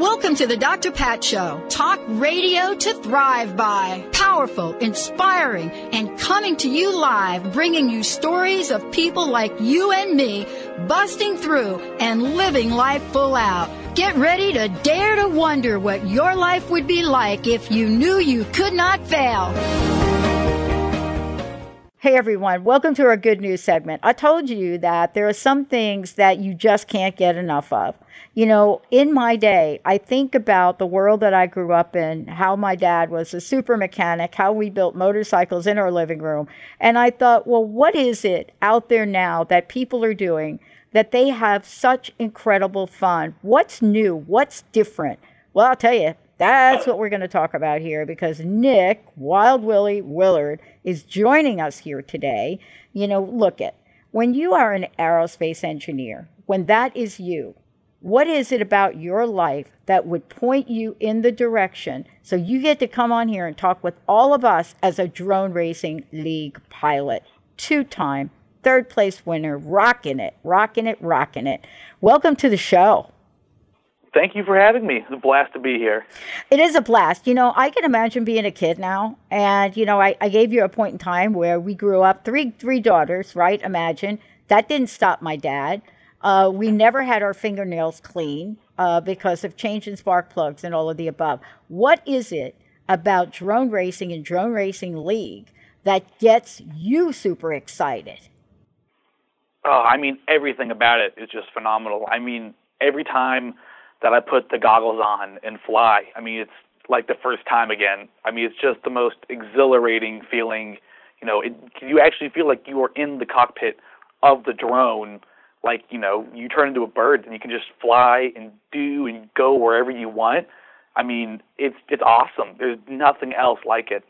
Welcome to the Dr. Pat Show. Talk radio to thrive by. Powerful, inspiring, and coming to you live, bringing you stories of people like you and me busting through and living life full out. Get ready to dare to wonder what your life would be like if you knew you could not fail. Hey everyone, welcome to our good news segment. I told you that there are some things that you just can't get enough of. You know, in my day, I think about the world that I grew up in, how my dad was a super mechanic, how we built motorcycles in our living room. And I thought, well, what is it out there now that people are doing that they have such incredible fun? What's new? What's different? Well, I'll tell you, that's what we're going to talk about here because Nick, Wild Willie Willard, is joining us here today. You know, look at when you are an aerospace engineer, when that is you, what is it about your life that would point you in the direction so you get to come on here and talk with all of us as a drone racing league pilot? Two time, third place winner, rocking it, rocking it, rocking it. Welcome to the show thank you for having me. It's a blast to be here. It is a blast. You know, I can imagine being a kid now. And, you know, I, I gave you a point in time where we grew up, three three daughters, right? Imagine. That didn't stop my dad. Uh, we never had our fingernails clean uh, because of changing spark plugs and all of the above. What is it about drone racing and drone racing league that gets you super excited? Oh, I mean, everything about it is just phenomenal. I mean, every time – that I put the goggles on and fly. I mean, it's like the first time again. I mean, it's just the most exhilarating feeling. You know, it, you actually feel like you are in the cockpit of the drone. Like, you know, you turn into a bird and you can just fly and do and go wherever you want. I mean, it's it's awesome. There's nothing else like it.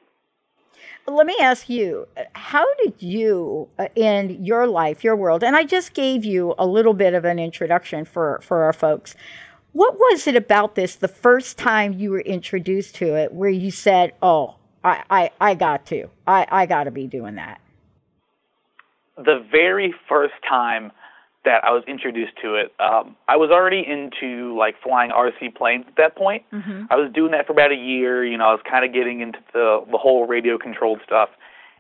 Let me ask you, how did you, uh, in your life, your world, and I just gave you a little bit of an introduction for, for our folks. What was it about this the first time you were introduced to it where you said, Oh, I, I, I got to. I, I got to be doing that? The very first time that I was introduced to it, um, I was already into like flying RC planes at that point. Mm-hmm. I was doing that for about a year. You know, I was kind of getting into the the whole radio controlled stuff,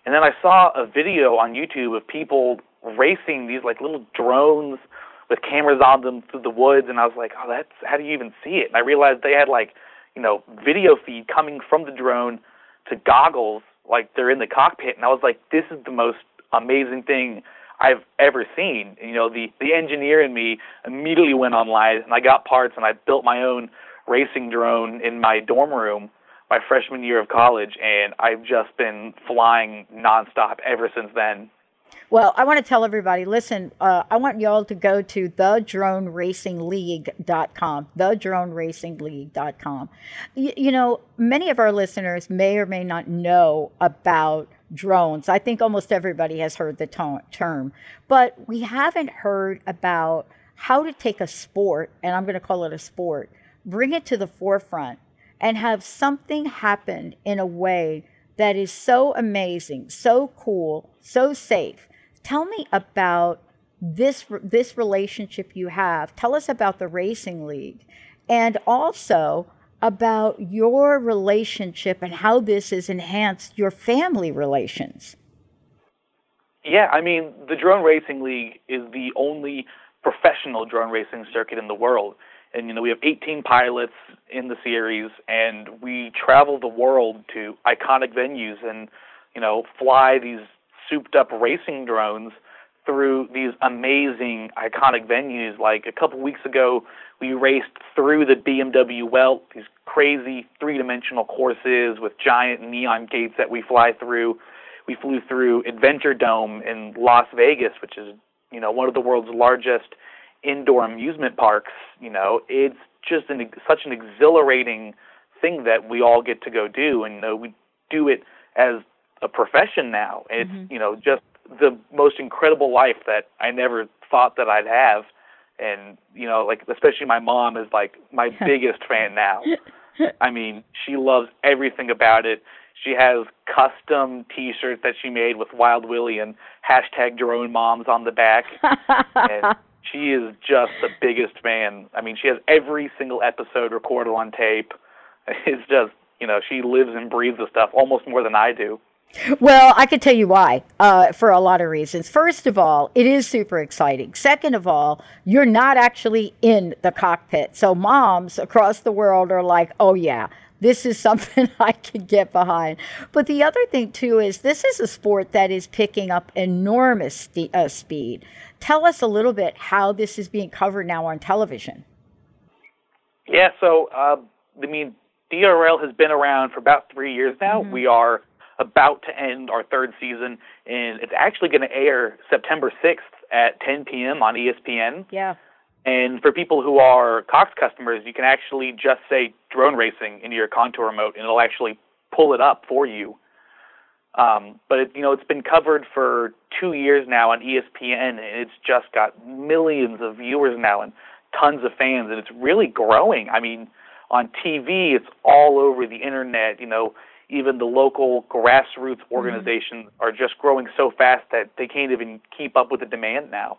and then I saw a video on YouTube of people racing these like little drones with cameras on them through the woods, and I was like, oh, that's how do you even see it? And I realized they had like, you know, video feed coming from the drone to goggles, like they're in the cockpit, and I was like, this is the most amazing thing I've ever seen. You know, the the engineer in me immediately went online, and I got parts, and I built my own racing drone in my dorm room my freshman year of college, and I've just been flying nonstop ever since then. Well, I want to tell everybody listen, uh, I want y'all to go to thedroneracingleague.com, thedroneracingleague.com. Y- you know, many of our listeners may or may not know about drones. I think almost everybody has heard the term, but we haven't heard about how to take a sport, and I'm going to call it a sport, bring it to the forefront and have something happen in a way that is so amazing, so cool, so safe Tell me about this this relationship you have. Tell us about the racing league, and also about your relationship and how this has enhanced your family relations. Yeah, I mean, the Drone Racing League is the only professional drone racing circuit in the world. And you know, we have 18 pilots in the series and we travel the world to iconic venues and you know, fly these souped up racing drones through these amazing, iconic venues. Like a couple weeks ago, we raced through the BMW Welt, these crazy three-dimensional courses with giant neon gates that we fly through. We flew through Adventure Dome in Las Vegas, which is you know one of the world's largest indoor amusement parks. You know, it's just an such an exhilarating thing that we all get to go do, and you know, we do it as a profession now. It's mm-hmm. you know just the most incredible life that I never thought that I'd have, and you know like especially my mom is like my biggest fan now. I mean, she loves everything about it. She has custom T-shirts that she made with Wild Willie and hashtag Drone Moms on the back, and she is just the biggest fan. I mean, she has every single episode recorded on tape. It's just you know she lives and breathes the stuff almost more than I do. Well, I can tell you why, uh, for a lot of reasons. First of all, it is super exciting. Second of all, you're not actually in the cockpit. So moms across the world are like, oh, yeah, this is something I can get behind. But the other thing, too, is this is a sport that is picking up enormous st- uh, speed. Tell us a little bit how this is being covered now on television. Yeah, so, uh, I mean, DRL has been around for about three years now. Mm-hmm. We are about to end our third season, and it's actually going to air September 6th at 10 p.m. on ESPN. Yeah. And for people who are Cox customers, you can actually just say drone racing into your contour remote, and it'll actually pull it up for you. Um, but it, you know, it's been covered for two years now on ESPN, and it's just got millions of viewers now and tons of fans, and it's really growing. I mean, on TV, it's all over the internet. You know, even the local grassroots mm-hmm. organizations mm-hmm. are just growing so fast that they can't even keep up with the demand now.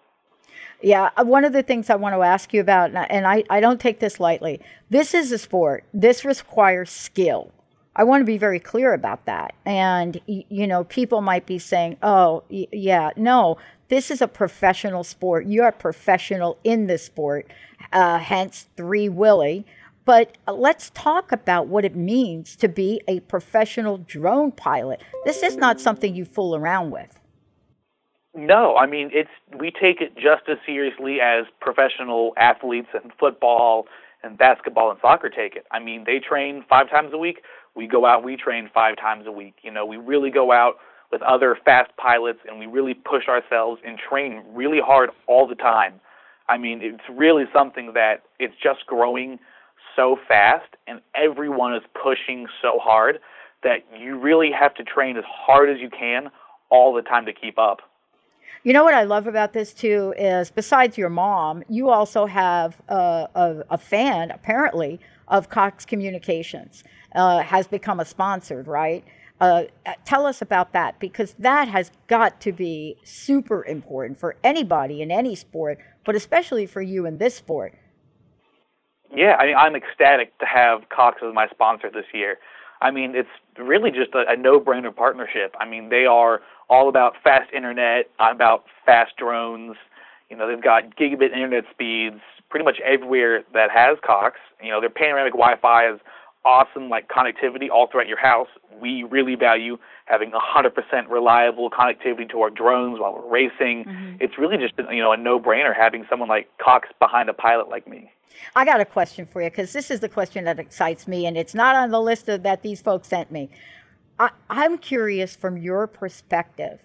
Yeah, uh, one of the things I want to ask you about, and I, I don't take this lightly, this is a sport. This requires skill. I want to be very clear about that. And, you know, people might be saying, oh, yeah, no, this is a professional sport. You're a professional in this sport, uh, hence Three Willie. But uh, let's talk about what it means to be a professional drone pilot. This is not something you fool around with. No, I mean it's we take it just as seriously as professional athletes in football and basketball and soccer take it. I mean, they train 5 times a week. We go out, we train 5 times a week. You know, we really go out with other fast pilots and we really push ourselves and train really hard all the time. I mean, it's really something that it's just growing so fast and everyone is pushing so hard that you really have to train as hard as you can all the time to keep up. You know what I love about this too is besides your mom, you also have a, a, a fan apparently of Cox Communications uh, has become a sponsored, right? Uh, tell us about that because that has got to be super important for anybody in any sport, but especially for you in this sport. Yeah, I mean, I'm ecstatic to have Cox as my sponsor this year. I mean, it's really just a, a no-brainer partnership. I mean, they are all about fast internet, about fast drones. You know, they've got gigabit internet speeds pretty much everywhere that has Cox. You know, their panoramic Wi-Fi is awesome, like connectivity all throughout your house. We really value having 100% reliable connectivity to our drones while we're racing. Mm-hmm. It's really just you know a no-brainer having someone like Cox behind a pilot like me. I got a question for you because this is the question that excites me, and it's not on the list of, that these folks sent me. I, I'm curious from your perspective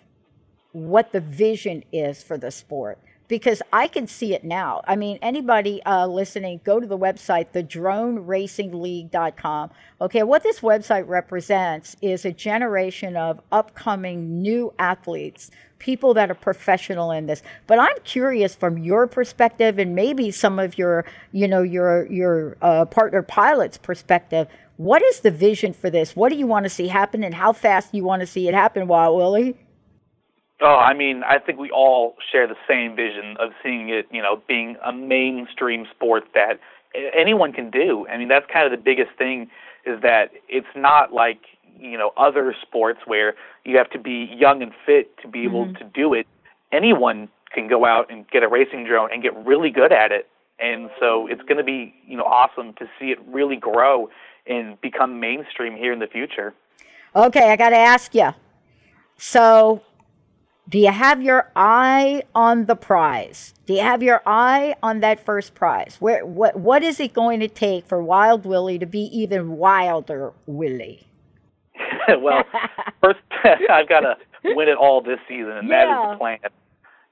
what the vision is for the sport because I can see it now. I mean, anybody uh, listening, go to the website, thedroneracingleague.com. Okay, what this website represents is a generation of upcoming new athletes, people that are professional in this. But I'm curious from your perspective, and maybe some of your, you know, your your uh, partner pilots' perspective. What is the vision for this? What do you want to see happen, and how fast do you want to see it happen, Wild Willie? Oh, I mean, I think we all share the same vision of seeing it, you know, being a mainstream sport that anyone can do. I mean, that's kind of the biggest thing is that it's not like, you know, other sports where you have to be young and fit to be able mm-hmm. to do it. Anyone can go out and get a racing drone and get really good at it. And so it's going to be, you know, awesome to see it really grow and become mainstream here in the future. Okay, I got to ask you. So Do you have your eye on the prize? Do you have your eye on that first prize? Where what what is it going to take for Wild Willie to be even wilder Willie? well, first I've got to win it all this season, and yeah. that is the plan.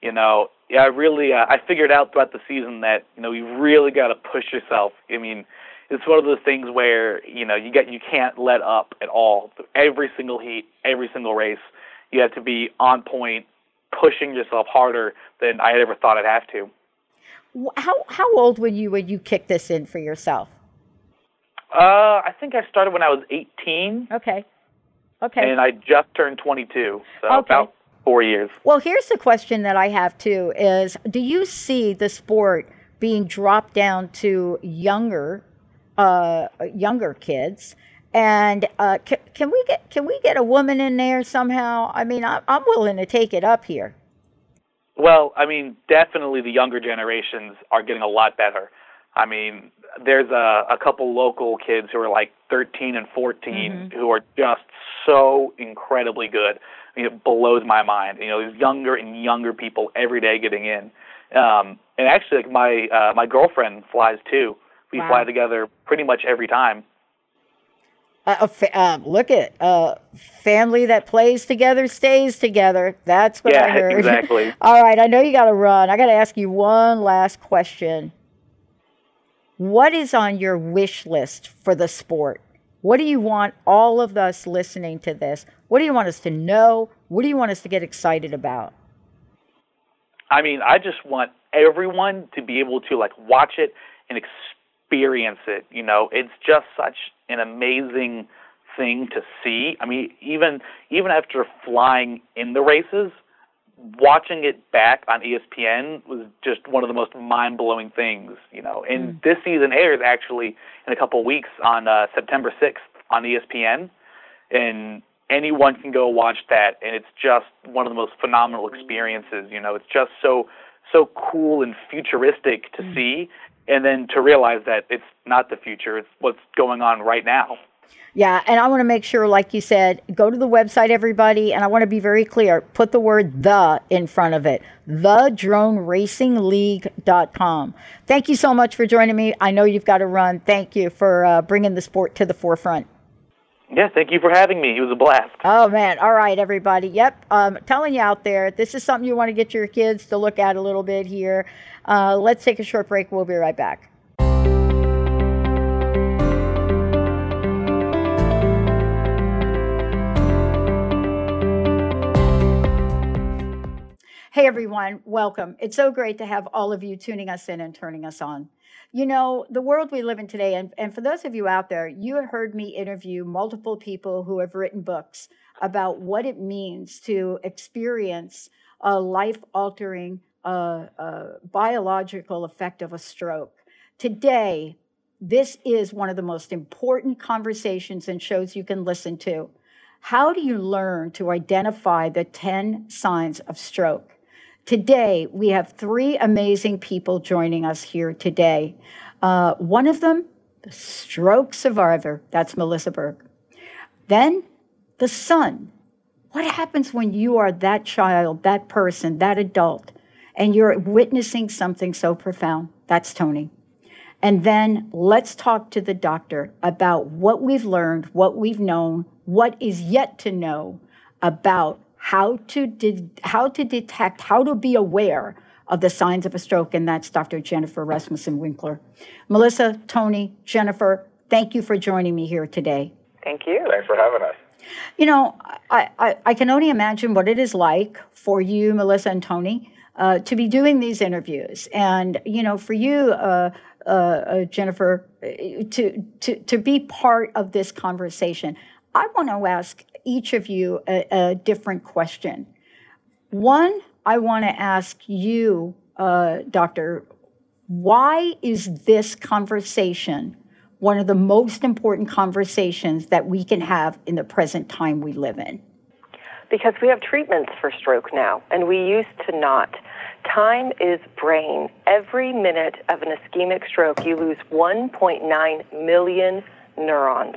You know, yeah, I really uh, I figured out throughout the season that you know you really got to push yourself. I mean, it's one of those things where you know you get you can't let up at all. Every single heat, every single race, you have to be on point, pushing yourself harder than I had ever thought I'd have to. How how old were you when you kicked this in for yourself? Uh, I think I started when I was 18. Okay. Okay. And I just turned 22, so okay. about four years. Well, here's the question that I have too: Is do you see the sport being dropped down to younger, uh, younger kids? And uh, can, can we get can we get a woman in there somehow? I mean, I, I'm willing to take it up here. Well, I mean, definitely the younger generations are getting a lot better. I mean, there's a, a couple local kids who are like 13 and 14 mm-hmm. who are just so incredibly good. I mean, it blows my mind. You know, there's younger and younger people every day getting in. Um, and actually, like my uh, my girlfriend flies too. We wow. fly together pretty much every time. Uh, uh, look at uh, family that plays together stays together. That's what yeah, I heard. exactly. All right, I know you got to run. I got to ask you one last question. What is on your wish list for the sport? What do you want all of us listening to this? What do you want us to know? What do you want us to get excited about? I mean, I just want everyone to be able to like watch it and experience it. You know, it's just such an amazing thing to see. I mean, even even after flying in the races, watching it back on ESPN was just one of the most mind blowing things. You know, and mm. this season airs actually in a couple of weeks on uh, September sixth on ESPN, and anyone can go watch that, and it's just one of the most phenomenal experiences. You know, it's just so so cool and futuristic to mm. see and then to realize that it's not the future, it's what's going on right now. Yeah, and I want to make sure, like you said, go to the website, everybody, and I want to be very clear. Put the word the in front of it. the drone racing TheDroneRacingLeague.com. Thank you so much for joining me. I know you've got to run. Thank you for uh, bringing the sport to the forefront. Yeah, thank you for having me. It was a blast. Oh, man. All right, everybody. Yep. Um, telling you out there, this is something you want to get your kids to look at a little bit here. Uh, let's take a short break. We'll be right back. Hey everyone, welcome. It's so great to have all of you tuning us in and turning us on. You know, the world we live in today, and, and for those of you out there, you have heard me interview multiple people who have written books about what it means to experience a life altering uh, uh, biological effect of a stroke. Today, this is one of the most important conversations and shows you can listen to. How do you learn to identify the 10 signs of stroke? Today, we have three amazing people joining us here today. Uh, one of them, the stroke survivor, that's Melissa Berg. Then, the son. What happens when you are that child, that person, that adult, and you're witnessing something so profound? That's Tony. And then let's talk to the doctor about what we've learned, what we've known, what is yet to know about how to de- how to detect, how to be aware of the signs of a stroke, and that's Dr. Jennifer Rasmussen Winkler. Melissa, Tony, Jennifer, thank you for joining me here today. Thank you. Thanks for having us. You know, I, I, I can only imagine what it is like for you, Melissa and Tony, uh, to be doing these interviews. And, you know, for you, uh, uh, uh Jennifer, to, to, to be part of this conversation, I want to ask each of you a, a different question. One, I want to ask you, uh, Doctor, why is this conversation one of the most important conversations that we can have in the present time we live in? Because we have treatments for stroke now, and we used to not. Time is brain. Every minute of an ischemic stroke, you lose 1.9 million neurons.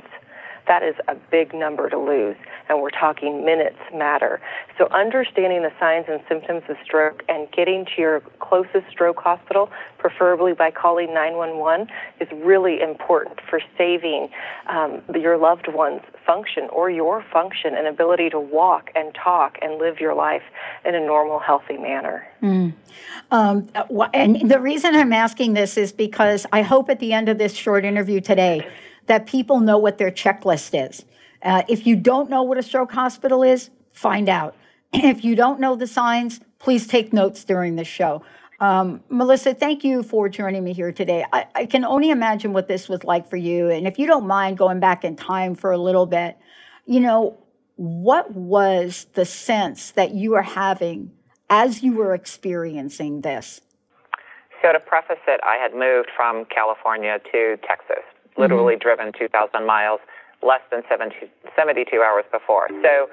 that is a big number to lose, and we're talking minutes matter. So, understanding the signs and symptoms of stroke and getting to your closest stroke hospital, preferably by calling 911, is really important for saving um, your loved one's function or your function and ability to walk and talk and live your life in a normal, healthy manner. Mm. Um, and the reason I'm asking this is because I hope at the end of this short interview today that people know what their checklist is. Uh, if you don't know what a stroke hospital is, find out. If you don't know the signs, please take notes during the show. Um, Melissa, thank you for joining me here today. I, I, can only imagine what this was like for you. And if you don't mind going back in time for a little bit, you know, what was the sense that you were having as you were experiencing this? So, to preface it, I had moved from California to Texas, literally mm-hmm. driven 2,000 miles, less than 70, 72 hours before. So,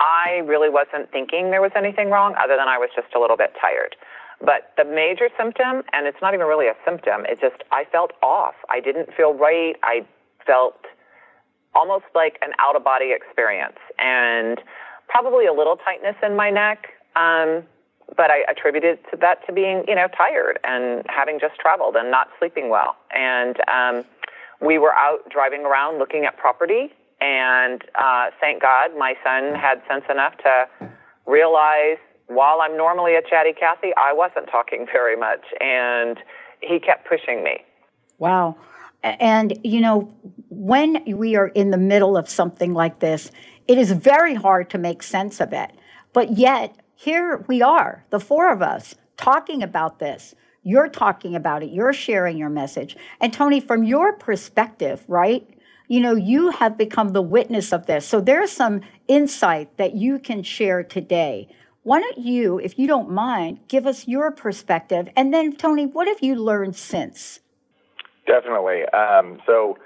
I really wasn't thinking there was anything wrong other than I was just a little bit tired. But the major symptom, and it's not even really a symptom, it just, I felt off. I didn't feel right. I felt almost like an out of body experience and probably a little tightness in my neck. Um, but I attributed to that to being, you know, tired and having just traveled and not sleeping well. And um, we were out driving around looking at property, and uh, thank God my son had sense enough to realize while I'm normally a chatty Cathy, I wasn't talking very much, and he kept pushing me. Wow. And, you know, when we are in the middle of something like this, it is very hard to make sense of it. But yet, here we are, the four of us, talking about this. You're talking about it, you're sharing your message. And Tony, from your perspective, right? You know, you have become the witness of this. So there's some insight that you can share today why don't you, if you don't mind, give us your perspective? And then, Tony, what have you learned since? Definitely. Um, so,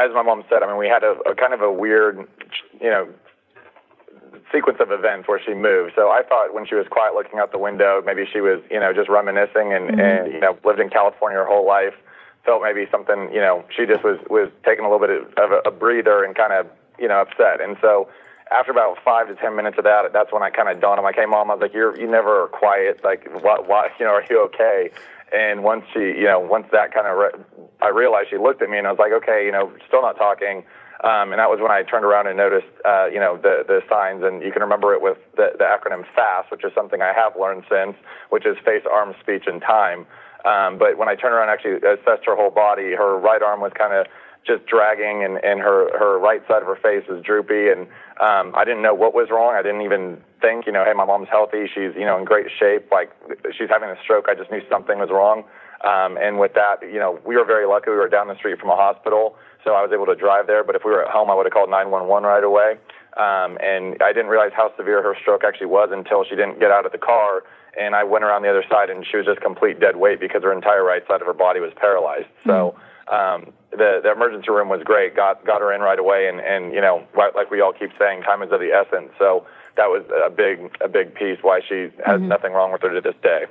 as my mom said, I mean, we had a, a kind of a weird, you know, sequence of events where she moved. So I thought when she was quiet looking out the window, maybe she was, you know, just reminiscing and, mm-hmm. and you know, lived in California her whole life. Felt maybe something, you know, she just was was taking a little bit of a, a breather and kind of, you know, upset. And so after about five to ten minutes of that, that's when I kind of dawned on. I came home. I was like, "You're you never are quiet. Like, what? What? You know, are you okay?" And once she, you know, once that kind of, re- I realized she looked at me, and I was like, "Okay, you know, still not talking." Um, and that was when I turned around and noticed, uh, you know, the the signs. And you can remember it with the, the acronym FAST, which is something I have learned since, which is face, arm, speech, and time. Um, but when I turned around and actually assessed her whole body, her right arm was kind of just dragging and, and her, her right side of her face was droopy and um, I didn't know what was wrong. I didn't even think, you know, hey, my mom's healthy. She's, you know, in great shape. Like she's having a stroke. I just knew something was wrong. Um, and with that, you know, we were very lucky. We were down the street from a hospital, so I was able to drive there. But if we were at home, I would have called 911 right away. Um, and I didn't realize how severe her stroke actually was until she didn't get out of the car. And I went around the other side, and she was just complete dead weight because her entire right side of her body was paralyzed. So. Mm-hmm um, the the emergency room was great. Got got her in right away, and and you know, like we all keep saying, time is of the essence. So that was a big a big piece why she has mm-hmm. nothing wrong with her to this day.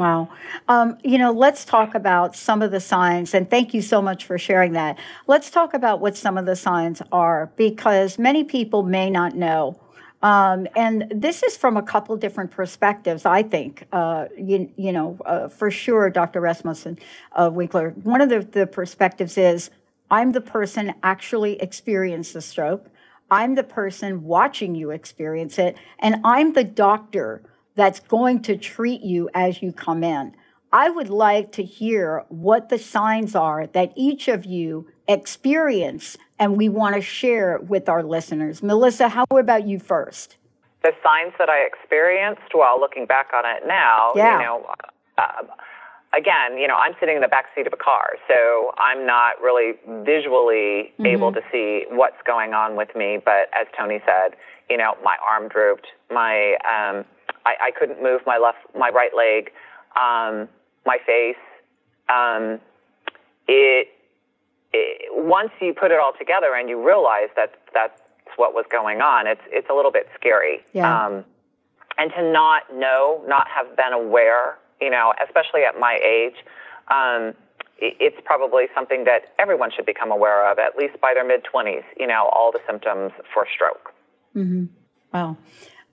Wow. Um, you know, let's talk about some of the signs, and thank you so much for sharing that. Let's talk about what some of the signs are because many people may not know um, and this is from a couple different perspectives, I think. Uh, you, you know, uh, for sure, Dr. Rasmussen uh, Winkler, one of the, the perspectives is I'm the person actually experienced the stroke. I'm the person watching you experience it, and I'm the doctor that's going to treat you as you come in. I would like to hear what the signs are that each of you experience and we want to share with our listeners. Melissa, how about you first? The signs that I experienced while looking back on it now, yeah. you know, uh, again, you know, I'm sitting in the back seat of a car, so I'm not really visually mm-hmm. able to see what's going on with me. But as Tony said, you know, my arm drooped, my um, I, I couldn't move my left, my right leg, um, my face. Um, it it, once you put it all together and you realize that that's what was going on, it's it's a little bit scary. Yeah. Um, and to not know, not have been aware, you know, especially at my age, um, it's probably something that everyone should become aware of, at least by their mid 20s, you know, all the symptoms for stroke. Mm-hmm. Wow.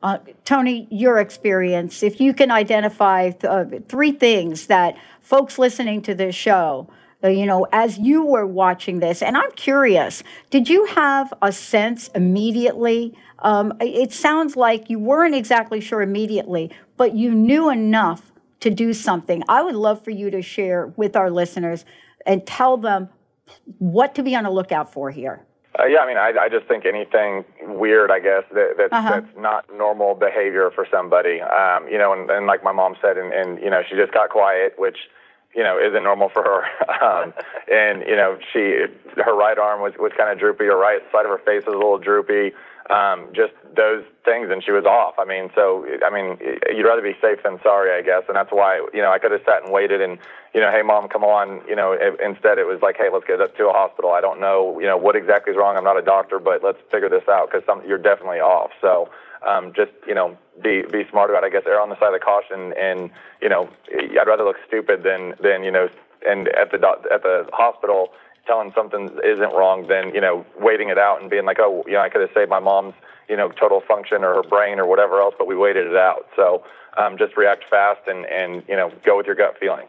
Uh, Tony, your experience, if you can identify th- uh, three things that folks listening to this show, uh, you know, as you were watching this, and I'm curious, did you have a sense immediately? Um, it sounds like you weren't exactly sure immediately, but you knew enough to do something. I would love for you to share with our listeners and tell them what to be on the lookout for here. Uh, yeah, I mean, I, I just think anything weird, I guess, that, that's, uh-huh. that's not normal behavior for somebody. Um, you know, and, and like my mom said, and, and, you know, she just got quiet, which, you know, isn't normal for her. um, and, you know, she, her right arm was, was kind of droopy, her right side of her face was a little droopy um, just those things, and she was off. I mean, so I mean, you'd rather be safe than sorry, I guess, and that's why you know I could have sat and waited, and you know, hey mom, come on, you know. If, instead, it was like, hey, let's get up to a hospital. I don't know, you know, what exactly is wrong. I'm not a doctor, but let's figure this out because you're definitely off. So. Um, just you know, be be smart about. It. I guess err on the side of caution, and you know, I'd rather look stupid than than you know, and at the at the hospital telling something isn't wrong than you know waiting it out and being like, oh, you know, I could have saved my mom's you know total function or her brain or whatever else, but we waited it out. So um, just react fast and and you know go with your gut feeling.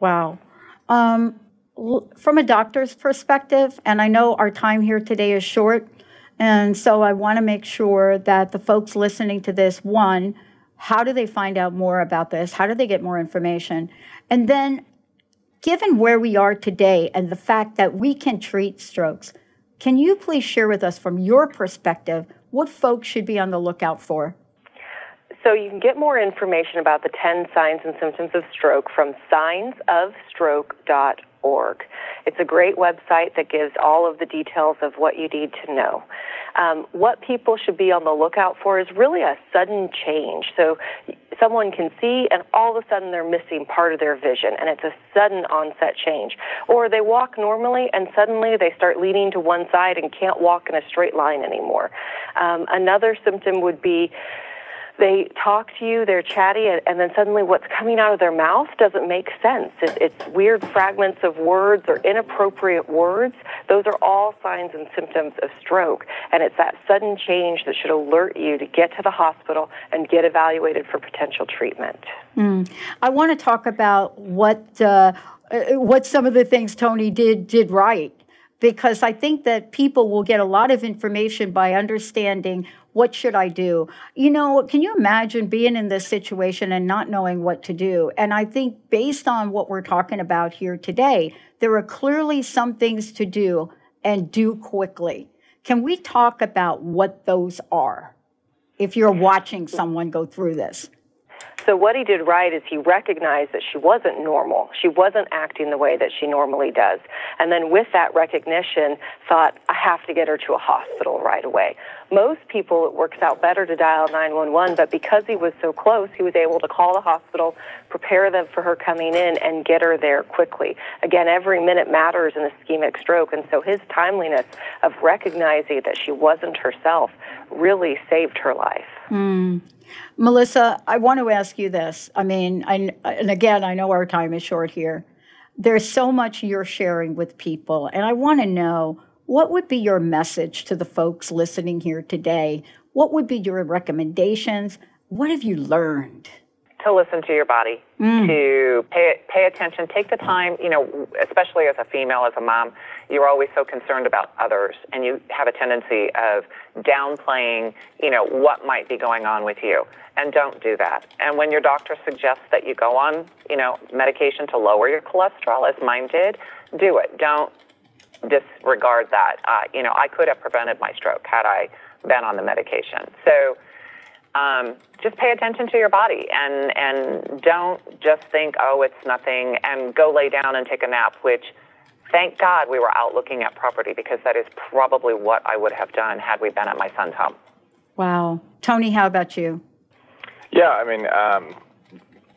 Wow. Um, from a doctor's perspective, and I know our time here today is short, and so I want to make sure that the folks listening to this one. How do they find out more about this? How do they get more information? And then Given where we are today and the fact that we can treat strokes, can you please share with us from your perspective what folks should be on the lookout for? So you can get more information about the 10 signs and symptoms of stroke from signsofstroke.org. It's a great website that gives all of the details of what you need to know. Um, what people should be on the lookout for is really a sudden change. So someone can see and all of a sudden they're missing part of their vision and it's a sudden onset change. Or they walk normally and suddenly they start leaning to one side and can't walk in a straight line anymore. Um, another symptom would be they talk to you, they're chatty, and, then suddenly what's coming out of their mouth doesn't make sense. It, it's weird fragments of words or inappropriate words. Those are all signs and symptoms of stroke. And it's that sudden change that should alert you to get to the hospital and get evaluated for potential treatment. Mm. I want to talk about what, uh, uh, what some of the things Tony did, did right because I think that people will get a lot of information by understanding what should I do? You know, can you imagine being in this situation and not knowing what to do? And I think based on what we're talking about here today, there are clearly some things to do and do quickly. Can we talk about what those are if you're watching someone go through this? So what he did right is he recognized that she wasn't normal. She wasn't acting the way that she normally does. And then with that recognition, thought, I have to get her to a hospital right away. Most people, it works out better to dial 911, but because he was so close, he was able to call the hospital, prepare them for her coming in, and get her there quickly. Again, every minute matters in ischemic stroke, and so his timeliness of recognizing that she wasn't herself really saved her life. Mm. Melissa, I want to ask you this. I mean, I, and again, I know our time is short here. There's so much you're sharing with people, and I want to know what would be your message to the folks listening here today? What would be your recommendations? What have you learned? to listen to your body, mm. to pay pay attention, take the time. You know, especially as a female, as a mom, you're always so concerned about others, and you have a tendency of downplaying. You know what might be going on with you, and don't do that. And when your doctor suggests that you go on, you know, medication to lower your cholesterol, as mine did, do it. Don't disregard that. Uh, you know, I could have prevented my stroke had I been on the medication. So um, just pay attention to your body and and don't just think oh it's nothing and go lay down and take a nap which thank god we were out looking at property because that is probably what i would have done had we been at my son's home wow tony how about you yeah i mean um,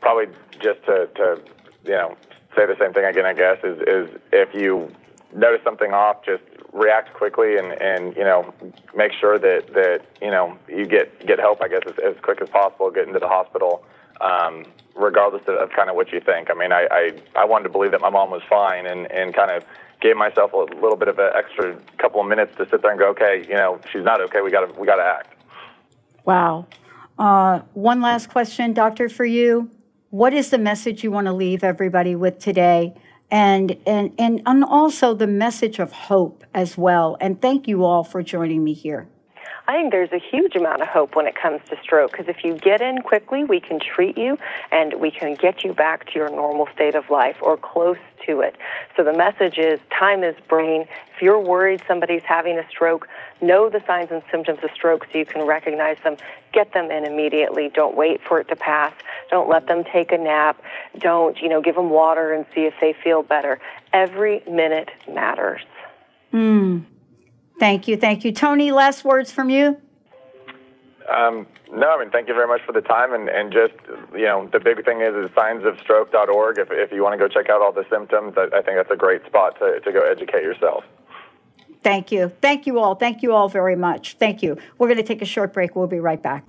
probably just to, to you know say the same thing again i guess is is if you notice something off just react quickly and, and you know make sure that, that you know you get get help I guess as, as quick as possible get into the hospital um, regardless of, of kind of what you think. I mean, I, I I wanted to believe that my mom was fine, and and kind of gave myself a little bit of an extra couple of minutes to sit there and go, okay, you know, she's not okay. We got to we got to act. Wow. Uh, one last question, doctor, for you. What is the message you want to leave everybody with today? And, and, and, and also the message of hope as well. And thank you all for joining me here. I think there's a huge amount of hope when it comes to stroke because if you get in quickly, we can treat you and we can get you back to your normal state of life or close to it. So the message is time is brain. If you're worried somebody's having a stroke, know the signs and symptoms of stroke so you can recognize them. Get them in immediately. Don't wait for it to pass. Don't let them take a nap. Don't, you know, give them water and see if they feel better. Every minute matters. Mm. Thank you. Thank you. Tony, last words from you? Um, no, I mean, thank you very much for the time. And, and just, you know, the big thing is, is signsofstroke.org. If, if you want to go check out all the symptoms, I, I think that's a great spot to, to go educate yourself. Thank you. Thank you all. Thank you all very much. Thank you. We're going to take a short break. We'll be right back.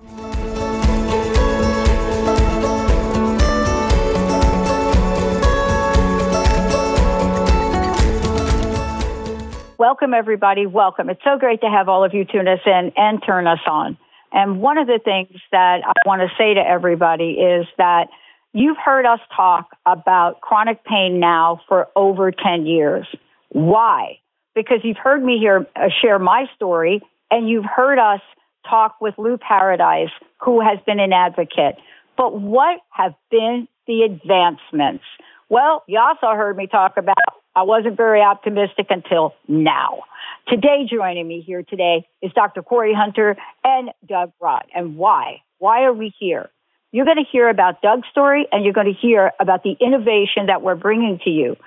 Welcome, everybody. Welcome. It's so great to have all of you tune us in and turn us on. And one of the things that I want to say to everybody is that you've heard us talk about chronic pain now for over 10 years. Why? Because you've heard me here uh, share my story and you've heard us talk with Lou Paradise, who has been an advocate. But what have been the advancements? Well, you also heard me talk about I wasn't very optimistic until now. Today, joining me here today is Dr. Corey Hunter and Doug Rott. And why? Why are we here? You're going to hear about Doug's story and you're going to hear about the innovation that we're bringing to you.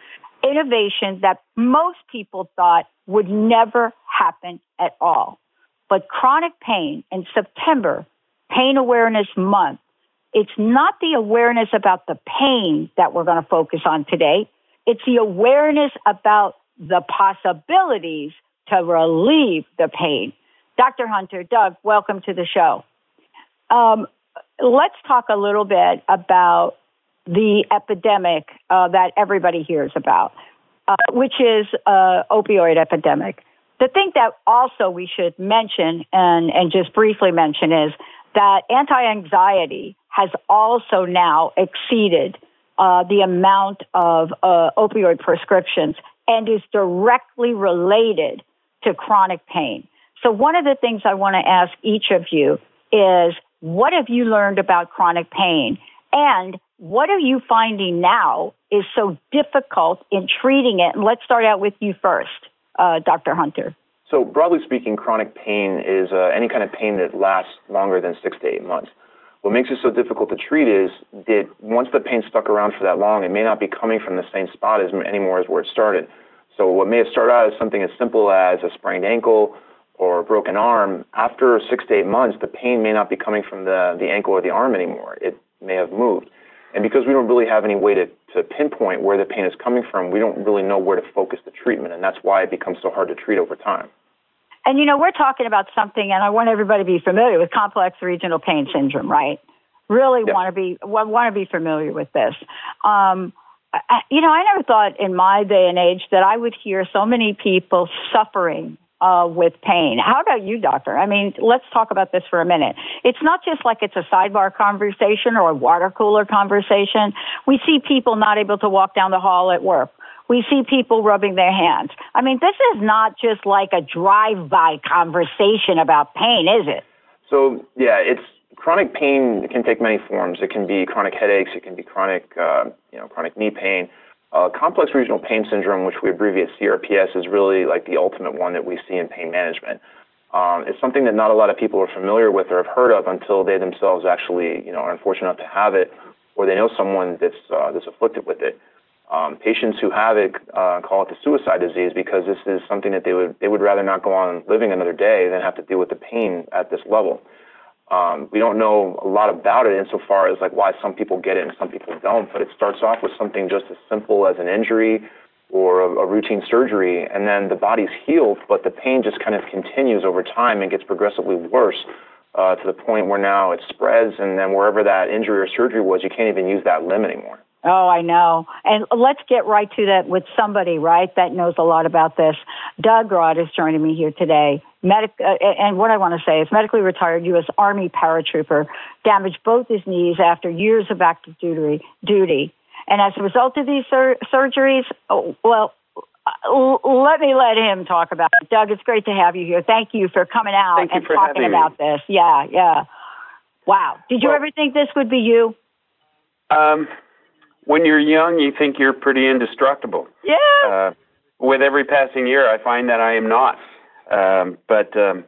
Innovation that most people thought would never happen at all. But chronic pain in September, Pain Awareness Month, it's not the awareness about the pain that we're going to focus on today. It's the awareness about the possibilities to relieve the pain. Dr. Hunter, Doug, welcome to the show. Um, let's talk a little bit about the epidemic uh, that everybody hears about, uh, which is uh, opioid epidemic. The thing that also we should mention and, and just briefly mention is that anti-anxiety has also now exceeded uh, the amount of uh, opioid prescriptions and is directly related to chronic pain. So, one of the things I want to ask each of you is what have you learned about chronic pain? And what are you finding now is so difficult in treating it? And let's start out with you first, uh, Dr. Hunter. So, broadly speaking, chronic pain is uh, any kind of pain that lasts longer than six to eight months. What makes it so difficult to treat is that once the pain stuck around for that long, it may not be coming from the same spot as anymore as where it started. So what may have started out as something as simple as a sprained ankle or a broken arm, after six to eight months, the pain may not be coming from the, the ankle or the arm anymore. It may have moved. And because we don't really have any way to, to pinpoint where the pain is coming from, we don't really know where to focus the treatment, and that's why it becomes so hard to treat over time. And you know, we're talking about something, and I want everybody to be familiar with complex regional pain syndrome, right? Really want to be want to be familiar with this. Um, I, you know, I never thought in my day and age that I would hear so many people suffering uh, with pain. How about you, doctor? I mean, let's talk about this for a minute. It's not just like it's a sidebar conversation or a water cooler conversation. We see people not able to walk down the hall at work we see people rubbing their hands. I mean, this is not just like a drive by conversation about pain, is it? So, yeah, it's chronic pain can take many forms. It can be chronic headaches, it can be chronic, uh, you know, chronic knee pain. Uh, complex regional pain syndrome, which we abbreviate CRPS, is really like the ultimate one that we see in pain management. Um, it's something that not a lot of people are familiar with or have heard of until they themselves actually, you know, are unfortunate enough to have it, or they know someone that's uh, that's afflicted with it. Um, patients who have it uh, call it the suicide disease because this is something that they would they would rather not go on living another day than have to deal with the pain at this level. Um, we don't know a lot about it insofar as like why some people get it and some people don't, but it starts off with something just as simple as an injury or a, a routine surgery, and then the body's healed, but the pain just kind of continues over time and gets progressively worse uh, to the point where now it spreads, and then wherever that injury or surgery was, you can't even use that limb anymore. Oh, I know. And let's get right to that with somebody, right, that knows a lot about this. Doug Rod is joining me here today. Medic, uh, and what I want to say is medically retired U.S. Army paratrooper damaged both his knees after years of active duty. duty. And as a result of these sur- surgeries, oh, well, let me let him talk about it. Doug, it's great to have you here. Thank you for coming out Thank and talking about me. this. Yeah, yeah. Wow. Did you well, ever think this would be you? Um, when you're young, you think you're pretty indestructible. Yeah. Uh, with every passing year, I find that I am not. Um, but um,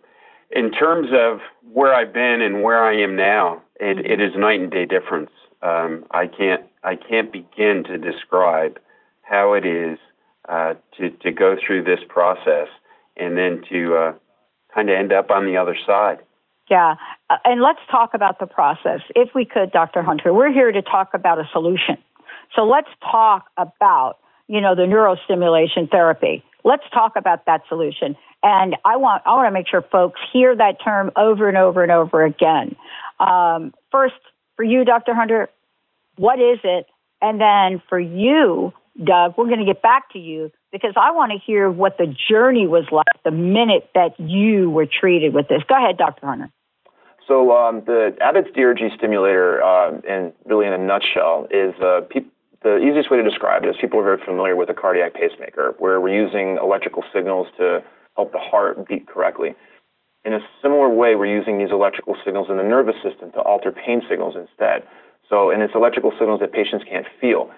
in terms of where I've been and where I am now, it, it is night and day difference. Um, I can't I can't begin to describe how it is uh, to to go through this process and then to uh, kind of end up on the other side. Yeah. Uh, and let's talk about the process. If we could, Dr. Hunter, we're here to talk about a solution. So let's talk about, you know, the neurostimulation therapy. Let's talk about that solution. And I want, I want to make sure folks hear that term over and over and over again. Um, first, for you, Dr. Hunter, what is it? And then for you, Doug, we're going to get back to you because I want to hear what the journey was like the minute that you were treated with this. Go ahead, Dr. Hunter. So um, the Abbott's DRG stimulator, uh, in really in a nutshell, is uh, pe- the easiest way to describe it is people are very familiar with a cardiac pacemaker, where we're using electrical signals to help the heart beat correctly. In a similar way, we're using these electrical signals in the nervous system to alter pain signals instead. So, and it's electrical signals that patients can't feel.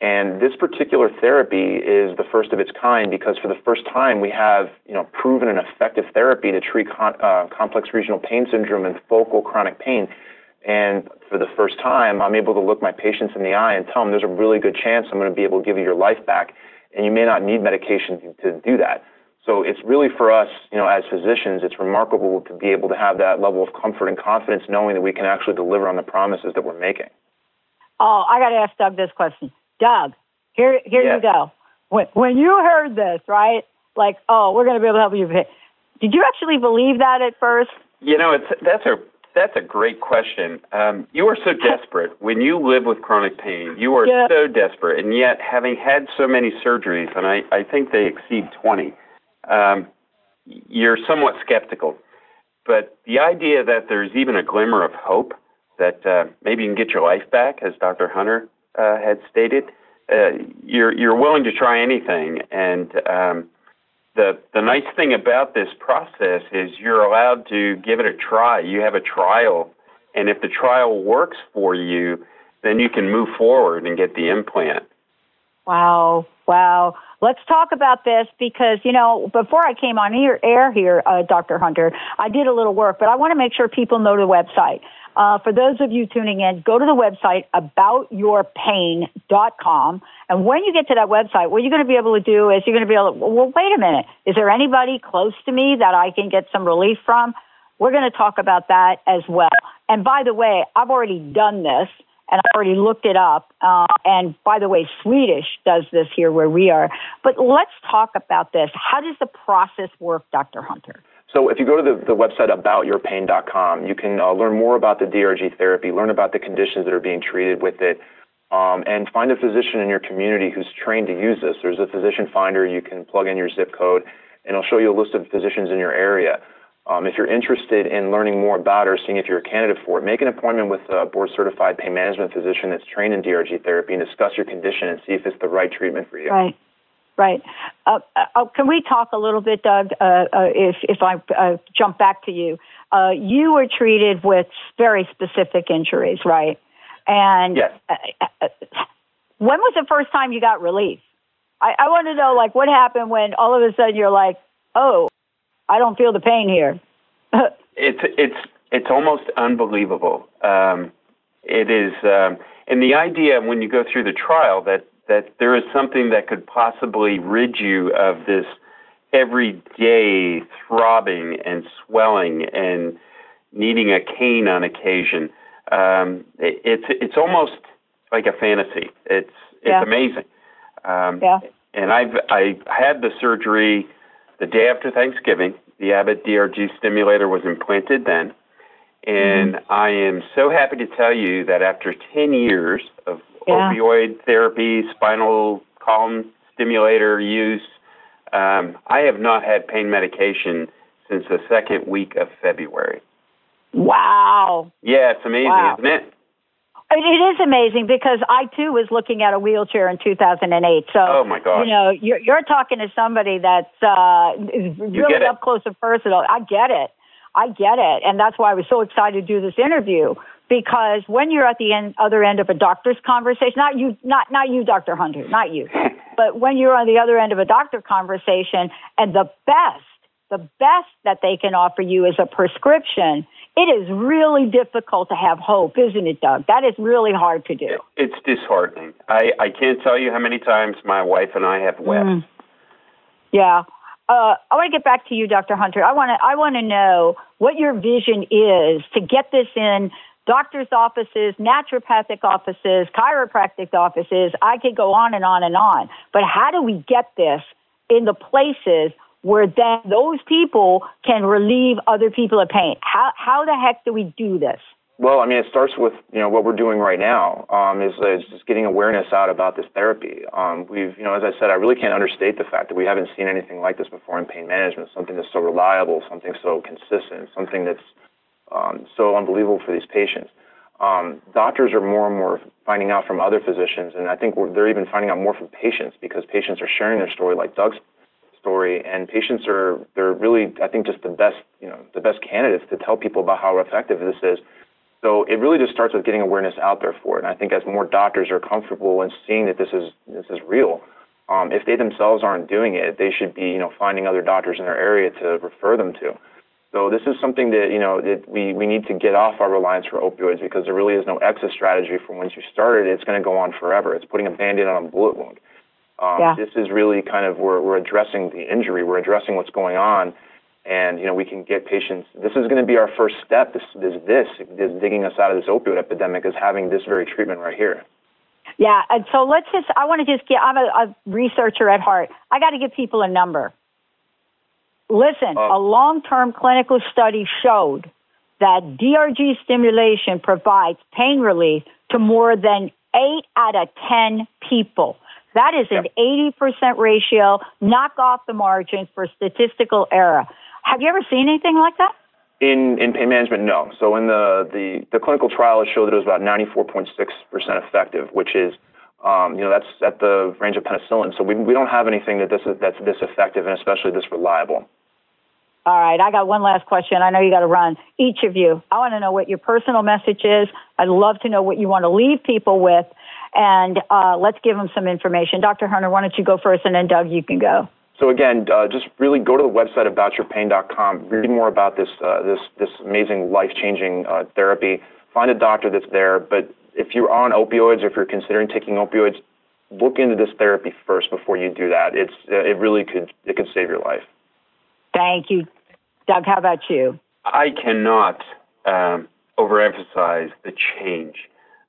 And this particular therapy is the first of its kind because for the first time we have, you know, proven an effective therapy to treat con- uh, complex regional pain syndrome and focal chronic pain. And for the first time, I'm able to look my patients in the eye and tell them there's a really good chance I'm going to be able to give you your life back, and you may not need medication to do that. So it's really for us, you know, as physicians, it's remarkable to be able to have that level of comfort and confidence knowing that we can actually deliver on the promises that we're making. Oh, I got to ask Doug this question. Doug, here, here Yes. you go. When, when you heard this, right? Like, oh, we're going to be able to help you. Did you actually believe that at first? You know, it's that's a that's a great question. Um, you are so desperate when you live with chronic pain. You are Yeah. so desperate, and yet having had so many surgeries, and I, I think they exceed twenty, um, you're somewhat skeptical. But the idea that there's even a glimmer of hope that uh, maybe you can get your life back, as Dr. Hunter uh, had stated, uh, you're you're willing to try anything, and um, the the nice thing about this process is you're allowed to give it a try. You have a trial, and if the trial works for you, then you can move forward and get the implant. Wow, wow. Let's talk about this because, you know, before I came on air, air here, uh, Dr. Hunter, I did a little work, but I want to make sure people know the website. Uh, for those of you tuning in, go to the website aboutyourpain.com. And when you get to that website, what you're going to be able to do is you're going to be able to, well, wait a minute. Is there anybody close to me that I can get some relief from? We're going to talk about that as well. And by the way, I've already done this and I've already looked it up. Uh, and by the way, Swedish does this here where we are. But let's talk about this. How does the process work, Dr. Hunter? So if you go to the, the website aboutyourpain.com, you can uh, learn more about the DRG therapy, learn about the conditions that are being treated with it, um, and find a physician in your community who's trained to use this. There's a physician finder. You can plug in your zip code, and it'll show you a list of physicians in your area. Um, if you're interested in learning more about or seeing if you're a candidate for it, make an appointment with a board certified pain management physician that's trained in DRG therapy and discuss your condition and see if it's the right treatment for you. Right. Right. Uh, uh, can we talk a little bit, Doug? Uh, uh, if if I uh, jump back to you, uh, you were treated with very specific injuries, right? And Yes. when was the first time you got relief? I, I want to know, like, what happened when all of a sudden you're like, oh, I don't feel the pain here. It's it's it's almost unbelievable. Um, it is, um, and the idea when you go through the trial that that there is something that could possibly rid you of this everyday throbbing and swelling and needing a cane on occasion. Um, it, it's it's almost like a fantasy. It's it's Yeah. amazing. Um, Yeah. And I've I had the surgery the day after Thanksgiving. The Abbott DRG stimulator was implanted then, And mm-hmm. I am so happy to tell you that after 10 years of yeah. opioid therapy, spinal column stimulator use, um, I have not had pain medication since the second week of February. Wow. Yeah, it's amazing, wow. isn't it? It is amazing because I too was looking at a wheelchair in 2008. So, oh my gosh. you know, you're, you're talking to somebody that's uh, really up close and personal. I get it. I get it, and that's why I was so excited to do this interview because when you're at the end, other end of a doctor's conversation, not you, not not you, Doctor Hunter, not you, but when you're on the other end of a doctor conversation, and the best, the best that they can offer you is a prescription it is really difficult to have hope, isn't it, Doug? That is really hard to do. It's disheartening. I, I can't tell you how many times my wife and I have wept. Mm. Yeah. Uh, I want to get back to you, Dr. Hunter. I want to I want to know what your vision is to get this in doctors' offices, naturopathic offices, chiropractic offices. I could go on and on and on. But how do we get this in the places where then those people can relieve other people of pain. How, how the heck do we do this? Well, I mean, it starts with you know what we're doing right now um, is, is just getting awareness out about this therapy. Um, we've you know as I said, I really can't understate the fact that we haven't seen anything like this before in pain management. Something that's so reliable, something so consistent, something that's um, so unbelievable for these patients. Um, doctors are more and more finding out from other physicians, and I think they're even finding out more from patients because patients are sharing their story, like Doug's story, and patients are they're really I think just the best you know the best candidates to tell people about how effective this is. So it really just starts with getting awareness out there for it. And I think as more doctors are comfortable in seeing that this is this is real, um, if they themselves aren't doing it, they should be you know finding other doctors in their area to refer them to. So this is something that you know that we, we need to get off our reliance for opioids because there really is no exit strategy from once you started. It's going to go on forever. It's putting a band-aid on a bullet wound. Um, yeah. This is really kind of we're, we're addressing the injury, we're addressing what's going on, and you know we can get patients. This is going to be our first step. This is this, this digging us out of this opioid epidemic is having this very treatment right here. Yeah, and so let's just. I want to just get. I'm a, a researcher at heart. I got to give people a number. Listen, uh, a long-term clinical study showed that DRG stimulation provides pain relief to more than eight out of ten people. That is an yep. 80% ratio. Knock off the margins for statistical error. Have you ever seen anything like that? In in pain management, no. So in the the, the clinical trial, it showed that it was about 94.6% effective, which is um, you know that's at the range of penicillin. So we we don't have anything that this is that's this effective and especially this reliable. All right, I got one last question. I know you got to run. Each of you, I want to know what your personal message is. I'd love to know what you want to leave people with and uh, let's give them some information. Dr. Hunter, why don't you go first, and then Doug, you can go. So again, uh, just really go to the website aboutyourpain.com, read more about this uh, this this amazing life-changing uh, therapy. Find a doctor that's there. But if you're on opioids, or if you're considering taking opioids, look into this therapy first before you do that. It's uh, it really could it could save your life. Thank you, Doug. How about you? I cannot um, overemphasize the change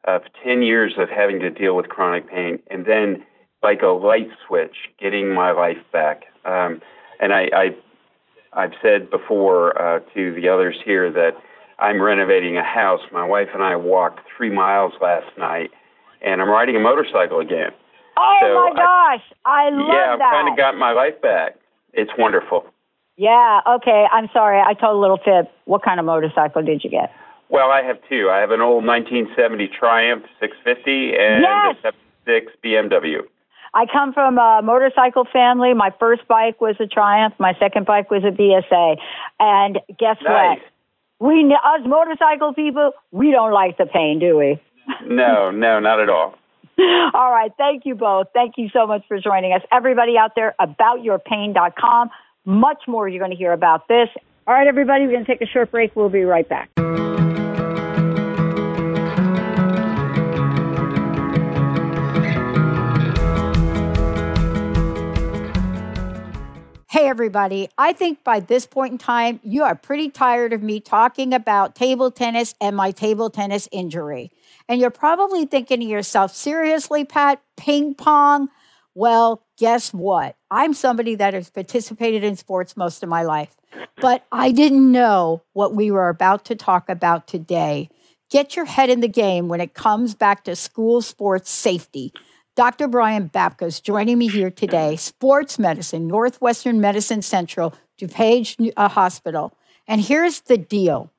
of 10 years of having to deal with chronic pain and then like a light switch getting my life back um, and I, I I've said before uh, to the others here that I'm renovating a house. My wife and I walked three miles last night, and I'm riding a motorcycle again. Oh so my gosh, I, I love yeah, that. Yeah, I've kind of got my life back. It's wonderful. Yeah. Okay. I'm sorry. I told a little fib. What kind of motorcycle did you get? Well, I have two. I have an old 1970 Triumph 650 and yes. a 76 BMW. I come from a motorcycle family. My first bike was a Triumph. My second bike was a BSA. And guess nice. what? We, us motorcycle people, we don't like the pain, do we? no, no, not at all. All right. Thank you both. Thank you so much for joining us. Everybody out there, aboutyourpain.com. Much more you're going to hear about this. All right, everybody, we're going to take a short break. We'll be right back. Hey, everybody. I think by this point in time, you are pretty tired of me talking about table tennis and my table tennis injury. And you're probably thinking to yourself, seriously, Pat, ping pong? Well, guess what? I'm somebody that has participated in sports most of my life, but I didn't know what we were about to talk about today. Get your head in the game when it comes back to school sports safety. Dr. Brian Babka is joining me here today, sports medicine, Northwestern Medicine Central, DuPage uh, Hospital. And here's the deal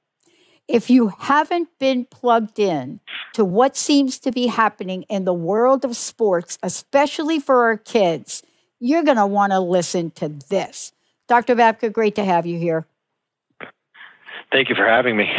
if you haven't been plugged in to what seems to be happening in the world of sports, especially for our kids, you're going to want to listen to this. Dr. Babka, great to have you here. Thank you for having me.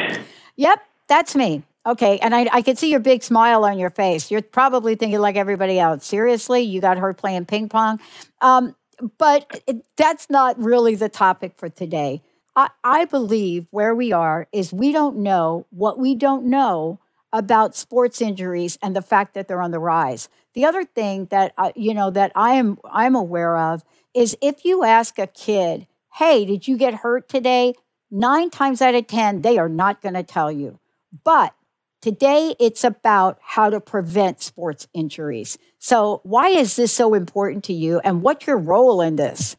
Yep, that's me. Okay, and I, I can see your big smile on your face. You're probably thinking like everybody else. Seriously, you got hurt playing ping pong. Um, but it, that's not really the topic for today. I, I believe where we are is we don't know what we don't know about sports injuries and the fact that they're on the rise. The other thing that you know that I am I'm aware of is if you ask a kid, "Hey, did you get hurt today?" 9 times out of 10 they are not going to tell you. But today it's about how to prevent sports injuries. So, why is this so important to you and what's your role in this?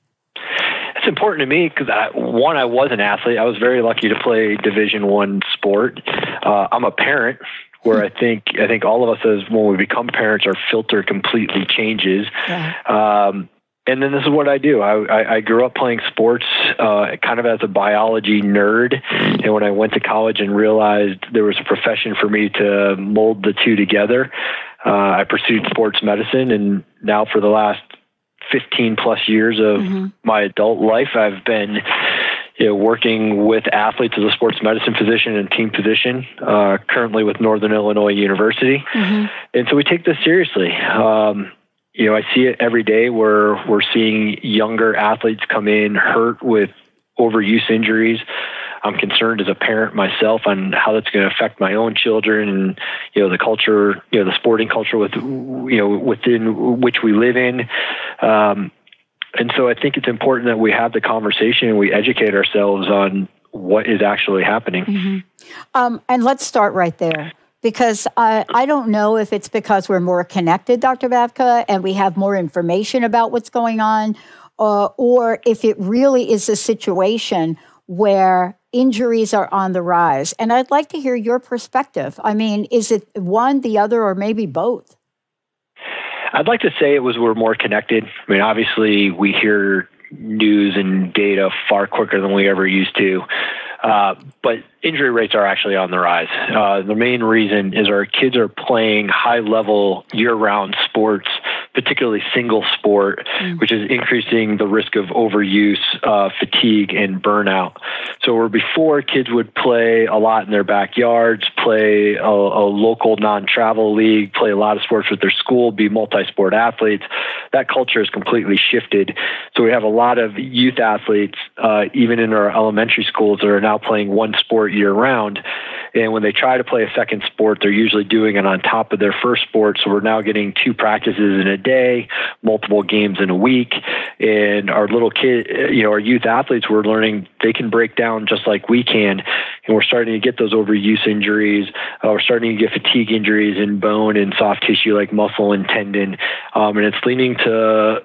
It's important to me because one, I was an athlete. I was very lucky to play Division One sport. Uh, I'm a parent, where I think I think all of us as when we become parents, our filter completely changes. Yeah. Um, and then this is what I do. I, I, I grew up playing sports, uh, kind of as a biology nerd. And when I went to college and realized there was a profession for me to mold the two together, uh, I pursued sports medicine. And now, for the last 15 plus years of mm-hmm. my adult life, I've been you know, working with athletes as a sports medicine physician and team physician, uh, currently with Northern Illinois University. Mm-hmm. And so we take this seriously. Um, you know, I see it every day where we're seeing younger athletes come in hurt with overuse injuries. I'm concerned as a parent myself on how that's going to affect my own children and you know the culture, you know the sporting culture with you know within which we live in. Um, and so I think it's important that we have the conversation and we educate ourselves on what is actually happening. Mm-hmm. Um, and let's start right there because I, I don't know if it's because we're more connected, Dr. Babka, and we have more information about what's going on, uh, or if it really is a situation where injuries are on the rise. And I'd like to hear your perspective. I mean, is it one, the other, or maybe both? I'd like to say it was we're more connected. I mean, obviously, we hear news and data far quicker than we ever used to. Uh, but injury rates are actually on the rise. Uh, the main reason is our kids are playing high level year round sports particularly single sport, mm. which is increasing the risk of overuse, uh, fatigue, and burnout. So, where before kids would play a lot in their backyards, play a, a local non travel league, play a lot of sports with their school, be multi sport athletes, that culture has completely shifted. So, we have a lot of youth athletes, uh, even in our elementary schools, that are now playing one sport year round. And when they try to play a second sport, they're usually doing it on top of their first sport. So we're now getting two practices in a day, multiple games in a week. And our little kid, you know, our youth athletes, we're learning they can break down just like we can. And we're starting to get those overuse injuries. Uh, we're starting to get fatigue injuries in bone and soft tissue like muscle and tendon. Um, and it's leading to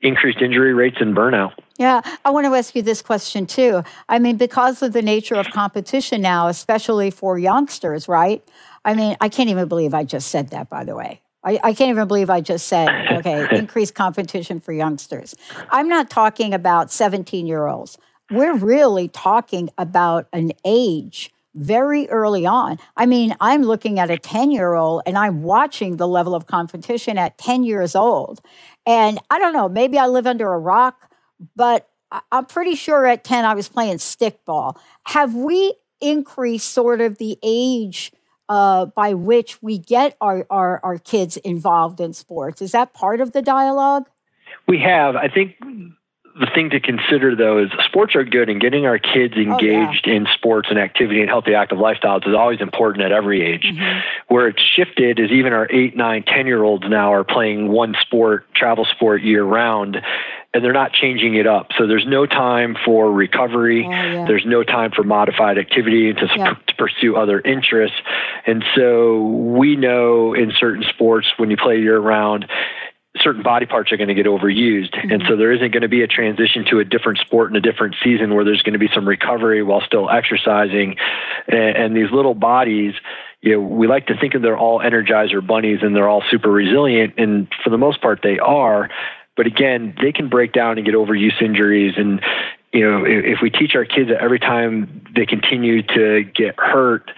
increased injury rates and burnout. Yeah, I want to ask you this question too. I mean, because of the nature of competition now, especially for youngsters, right? I mean, I can't even believe I just said that, by the way. I, I can't even believe I just said, okay, increased competition for youngsters. I'm not talking about 17 year olds. We're really talking about an age very early on. I mean, I'm looking at a 10 year old and I'm watching the level of competition at 10 years old. And I don't know, maybe I live under a rock, but I'm pretty sure at 10 I was playing stickball. Have we increased sort of the age uh, by which we get our, our, our kids involved in sports? Is that part of the dialogue? We have. I think the thing to consider though is sports are good and getting our kids engaged oh, yeah. in sports and activity and healthy active lifestyles is always important at every age mm-hmm. where it's shifted is even our eight nine ten year olds now are playing one sport travel sport year round and they're not changing it up so there's no time for recovery oh, yeah. there's no time for modified activity to, yeah. to pursue other interests and so we know in certain sports when you play year round certain body parts are going to get overused. Mm-hmm. And so there isn't going to be a transition to a different sport in a different season where there's going to be some recovery while still exercising. And, and these little bodies, you know, we like to think of they're all energizer bunnies and they're all super resilient. And for the most part, they are. But again, they can break down and get overuse injuries. And, you know, if, if we teach our kids that every time they continue to get hurt,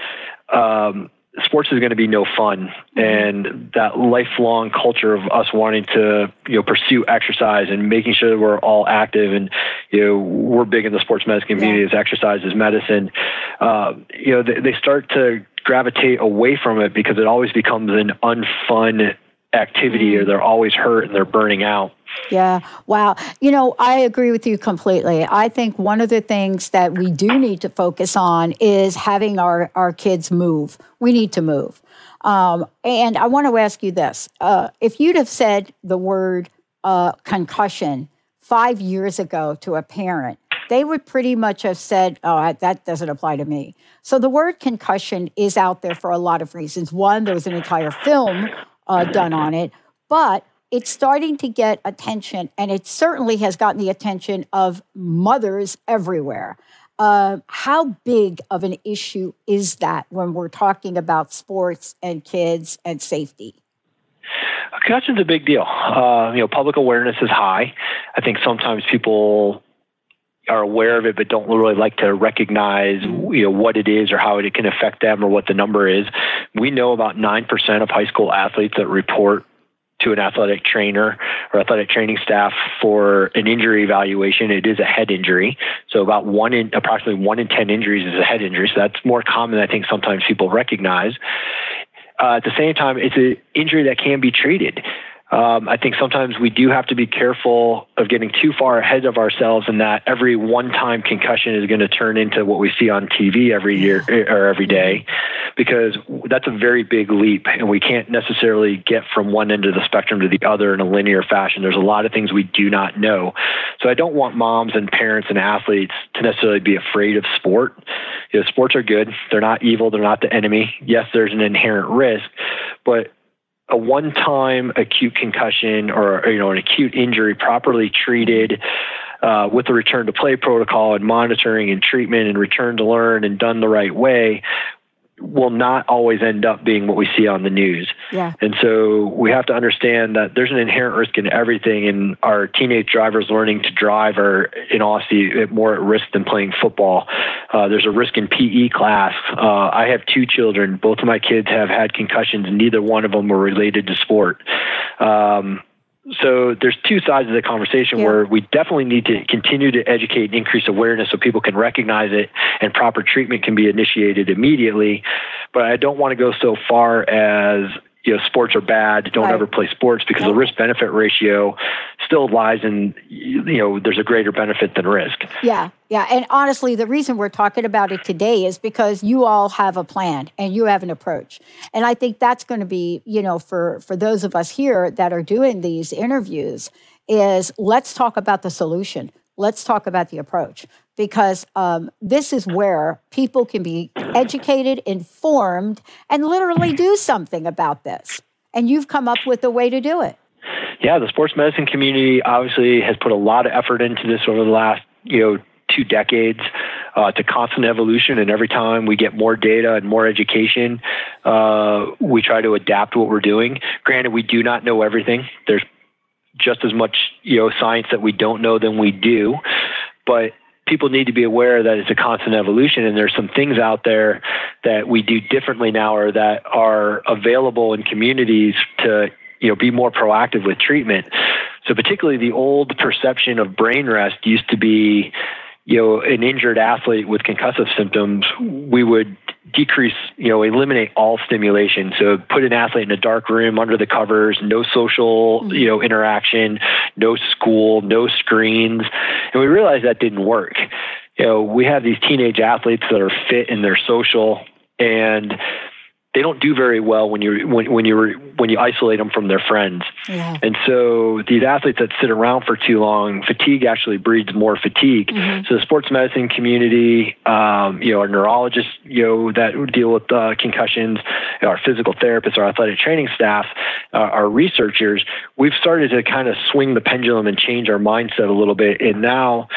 um, sports is going to be no fun and that lifelong culture of us wanting to you know pursue exercise and making sure that we're all active and you know we're big in the sports medicine community yeah. as exercise is medicine uh, you know they, they start to gravitate away from it because it always becomes an unfun activity or they're always hurt and they're burning out. Yeah. Wow. You know, I agree with you completely. I think one of the things that we do need to focus on is having our, our kids move. We need to move. Um, and I want to ask you this uh, if you'd have said the word uh, concussion five years ago to a parent, they would pretty much have said, oh, that doesn't apply to me. So the word concussion is out there for a lot of reasons. One, there was an entire film uh, done on it, but it's starting to get attention, and it certainly has gotten the attention of mothers everywhere. Uh, how big of an issue is that when we're talking about sports and kids and safety? Concussion's a big deal. Uh, you know, public awareness is high. I think sometimes people are aware of it but don't really like to recognize you know what it is or how it can affect them or what the number is. We know about 9% of high school athletes that report to an athletic trainer or athletic training staff for an injury evaluation. It is a head injury. So about one in approximately one in 10 injuries is a head injury. So that's more common I think sometimes people recognize. Uh, at the same time, it's an injury that can be treated. Um, I think sometimes we do have to be careful of getting too far ahead of ourselves and that every one time concussion is going to turn into what we see on TV every year or every day, because that's a very big leap and we can't necessarily get from one end of the spectrum to the other in a linear fashion. There's a lot of things we do not know. So I don't want moms and parents and athletes to necessarily be afraid of sport. You know, sports are good. They're not evil. They're not the enemy. Yes, there's an inherent risk, but a one-time acute concussion or you know an acute injury properly treated uh, with the return to play protocol and monitoring and treatment and return to learn and done the right way will not always end up being what we see on the news. Yeah. And so we have to understand that there's an inherent risk in everything, and our teenage drivers learning to drive are, in honesty, more at risk than playing football. Uh, there's a risk in PE class. Uh, I have two children. Both of my kids have had concussions, and neither one of them were related to sport. Um, so there's two sides of the conversation yeah. where we definitely need to continue to educate and increase awareness so people can recognize it and proper treatment can be initiated immediately. But I don't want to go so far as you know sports are bad don't right. ever play sports because the risk benefit ratio still lies in you know there's a greater benefit than risk yeah yeah and honestly the reason we're talking about it today is because you all have a plan and you have an approach and i think that's going to be you know for for those of us here that are doing these interviews is let's talk about the solution let's talk about the approach because um, this is where people can be educated, informed, and literally do something about this. And you've come up with a way to do it. Yeah, the sports medicine community obviously has put a lot of effort into this over the last, you know, two decades. Uh, to constant evolution, and every time we get more data and more education, uh, we try to adapt what we're doing. Granted, we do not know everything. There's just as much you know science that we don't know than we do, but people need to be aware that it's a constant evolution and there's some things out there that we do differently now or that are available in communities to you know be more proactive with treatment so particularly the old perception of brain rest used to be you know an injured athlete with concussive symptoms we would decrease, you know, eliminate all stimulation. So put an athlete in a dark room under the covers, no social, mm-hmm. you know, interaction, no school, no screens. And we realized that didn't work. You know, we have these teenage athletes that are fit and they're social and they don't do very well when you when when you when you isolate them from their friends. Yeah. And so these athletes that sit around for too long, fatigue actually breeds more fatigue. Mm-hmm. So the sports medicine community, um, you know, our neurologists, you know, that deal with uh, concussions, our physical therapists, our athletic training staff, uh, our researchers, we've started to kind of swing the pendulum and change our mindset a little bit. And now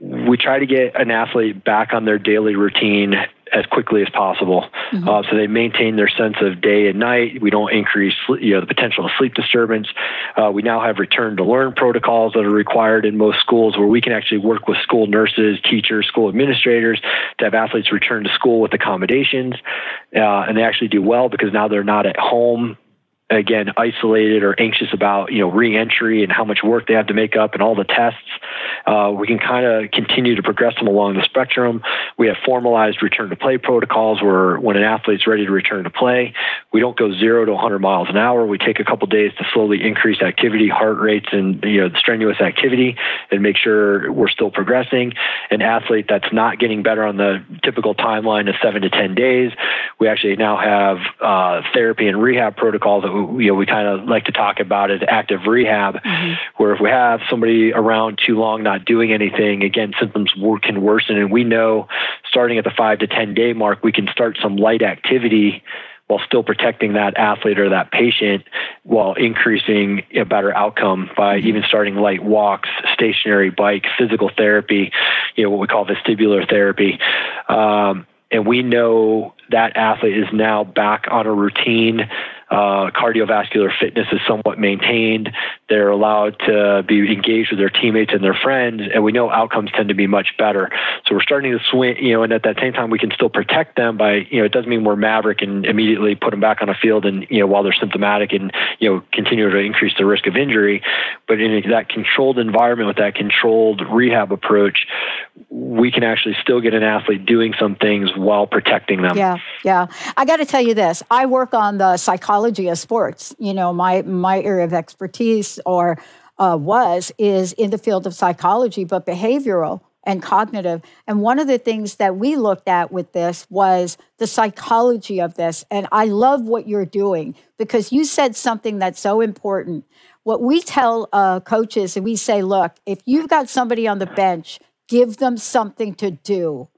we try to get an athlete back on their daily routine as quickly as possible. Mm-hmm. Uh, so they maintain their sense of day and night. We don't increase, you know, the potential of sleep disturbance. Uh, we now have return to learn protocols that are required in most schools where we can actually work with school nurses, teachers, school administrators to have athletes return to school with accommodations. Uh, and they actually do well because now they're not at home again isolated or anxious about you know reentry and how much work they have to make up and all the tests uh, we can kind of continue to progress them along the spectrum. We have formalized return to play protocols where when an athlete's ready to return to play we don't go zero to 100 miles an hour. We take a couple days to slowly increase activity heart rates and you know strenuous activity and make sure we're still progressing. An athlete that's not getting better on the typical timeline of seven to 10 days. We actually now have uh, therapy and rehab protocols that you know we kind of like to talk about as active rehab, Mm-hmm. where if we have somebody around too long not doing anything, again symptoms can worsen, and we know starting at the five to ten day mark we can start some light activity while still protecting that athlete or that patient while increasing a better outcome by even starting light walks, stationary bike, physical therapy, you know, what we call vestibular therapy. Um, and we know that athlete is now back on a routine. Uh, cardiovascular fitness is somewhat maintained. They're allowed to be engaged with their teammates and their friends, and we know outcomes tend to be much better. So we're starting to swing, you know, and at that same time, we can still protect them by, you know, it doesn't mean we're maverick and immediately put them back on a field and, you know, while they're symptomatic and, you know, continue to increase the risk of injury. But in that controlled environment with that controlled rehab approach, we can actually still get an athlete doing some things while protecting them. Yeah, yeah. I got to tell you this. I work on the psychology of sports. You know, my my area of expertise or uh, was is in the field of psychology, but behavioral and cognitive. And one of the things that we looked at with this was the psychology of this. And I love what you're doing because you said something that's so important. What we tell uh, coaches, and we say, look, if you've got somebody on the bench, give them something to do.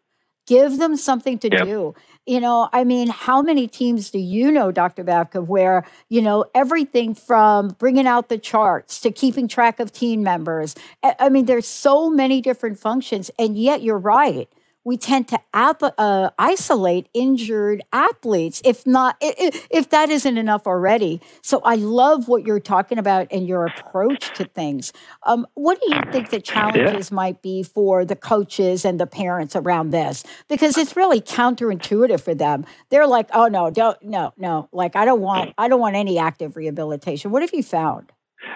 Give them something to Yep. do. You know, I mean, how many teams do you know, Dr. Babka, where, you know, everything from bringing out the charts to keeping track of team members? I I mean, there's so many different functions. And yet, you're right. We tend to ap- uh, isolate injured athletes, if not, i- i- if that isn't enough already. So I love what you're talking about and your approach to things. Um, what do you think the challenges might be for the coaches and the parents around this? Because it's really counterintuitive for them. They're like, "Oh no, don't, no, no! Like I don't want, I don't want any active rehabilitation." What have you found?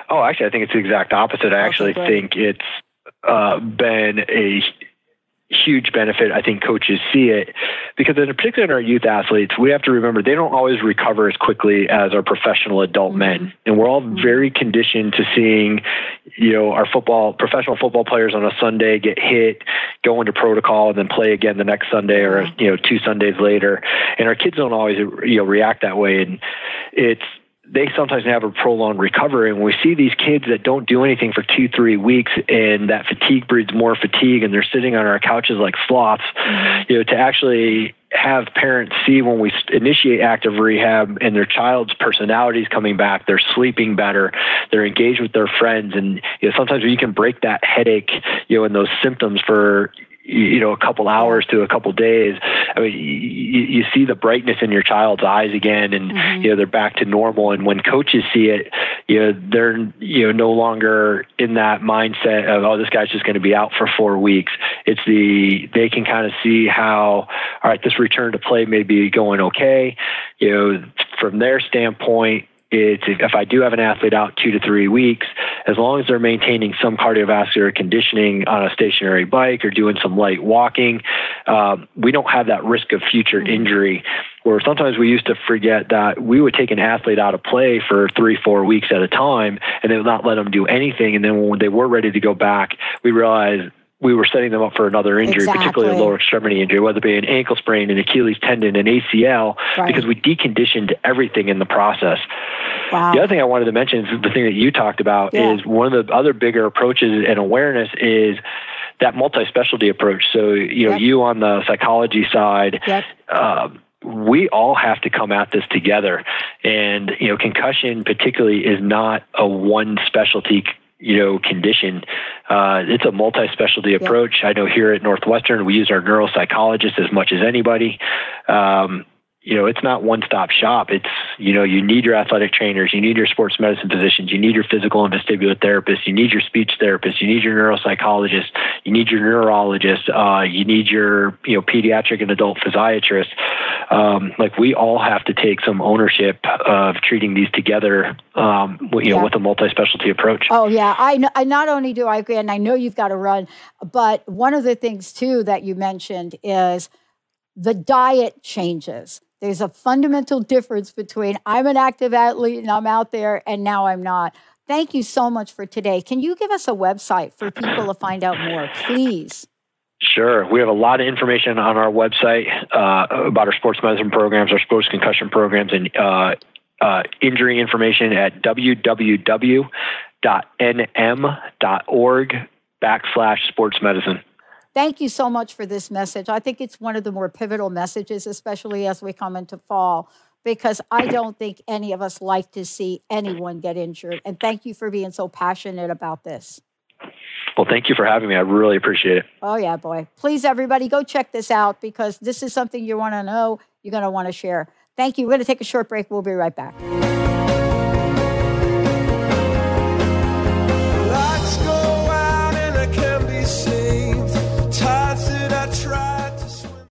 Oh, actually, I think it's the exact opposite. I actually great. think it's uh, been a huge benefit. I think coaches see it because, in particular, in our youth athletes, we have to remember they don't always recover as quickly as our professional adult mm-hmm. men, and we're all mm-hmm. very conditioned to seeing, you know, our football professional football players on a Sunday get hit, go into protocol, and then play again the next Sunday or you know two Sundays later, and our kids don't always you know react that way, and it's they sometimes have a prolonged recovery. And we see these kids that don't do anything for two, three weeks, and that fatigue breeds more fatigue, and they're sitting on our couches like sloths. Mm-hmm. You know, to actually have parents see when we initiate active rehab and their child's personality is coming back, they're sleeping better, they're engaged with their friends, and you know sometimes you can break that headache, you know, and those symptoms for you know a couple hours to a couple days i mean you, you see the brightness in your child's eyes again and mm-hmm. you know they're back to normal. And when coaches see it you know they're you know no longer in that mindset of oh this guy's just going to be out for 4 weeks. It's the they can kind of see how all right this return to play may be going okay. You know from their standpoint it's if, if I do have an athlete out two to three weeks, as long as they're maintaining some cardiovascular conditioning on a stationary bike or doing some light walking, um, we don't have that risk of future injury. Where sometimes we used to forget that we would take an athlete out of play for three, four weeks at a time, and they would not let them do anything. And then when they were ready to go back, we realized we were setting them up for another injury, exactly. particularly a lower extremity injury, whether it be an ankle sprain, an Achilles tendon, an ACL, right. because we deconditioned everything in the process. Wow. The other thing I wanted to mention is the thing that you talked about yeah. is one of the other bigger approaches and awareness is that multi-specialty approach. So, you know, yep. you on the psychology side, yep. um, we all have to come at this together. And, you know, concussion particularly is not a one specialty you know condition. Uh, it's a multi-specialty approach. I know here at Northwestern we use our neuropsychologist as much as anybody. Um, you know, it's not one stop shop. It's, you know, you need your athletic trainers, you need your sports medicine physicians, you need your physical and vestibular therapists, you need your speech therapist, you need your neuropsychologist, you need your neurologist, uh, you need your, you know, pediatric and adult physiatrist. Um, like we all have to take some ownership of treating these together, um, you yeah. know, with a multi-specialty approach. Oh yeah. I, I not only do I agree, and I know you've got to run, but one of the things too that you mentioned is the diet changes there's a fundamental difference between I'm an active athlete and I'm out there and now I'm not. Thank you so much for today. Can you give us a website for people to find out more, please? Sure. We have a lot of information on our website uh, about our sports medicine programs, our sports concussion programs, and uh, uh, injury information at www.nm.org backslash sports medicine. Thank you so much for this message. I think it's one of the more pivotal messages, especially as we come into fall, because I don't think any of us like to see anyone get injured. And thank you for being so passionate about this. Well, thank you for having me. I really appreciate it. Oh, yeah, boy. Please, everybody, go check this out because this is something you want to know, you're going to want to share. Thank you. We're going to take a short break. We'll be right back.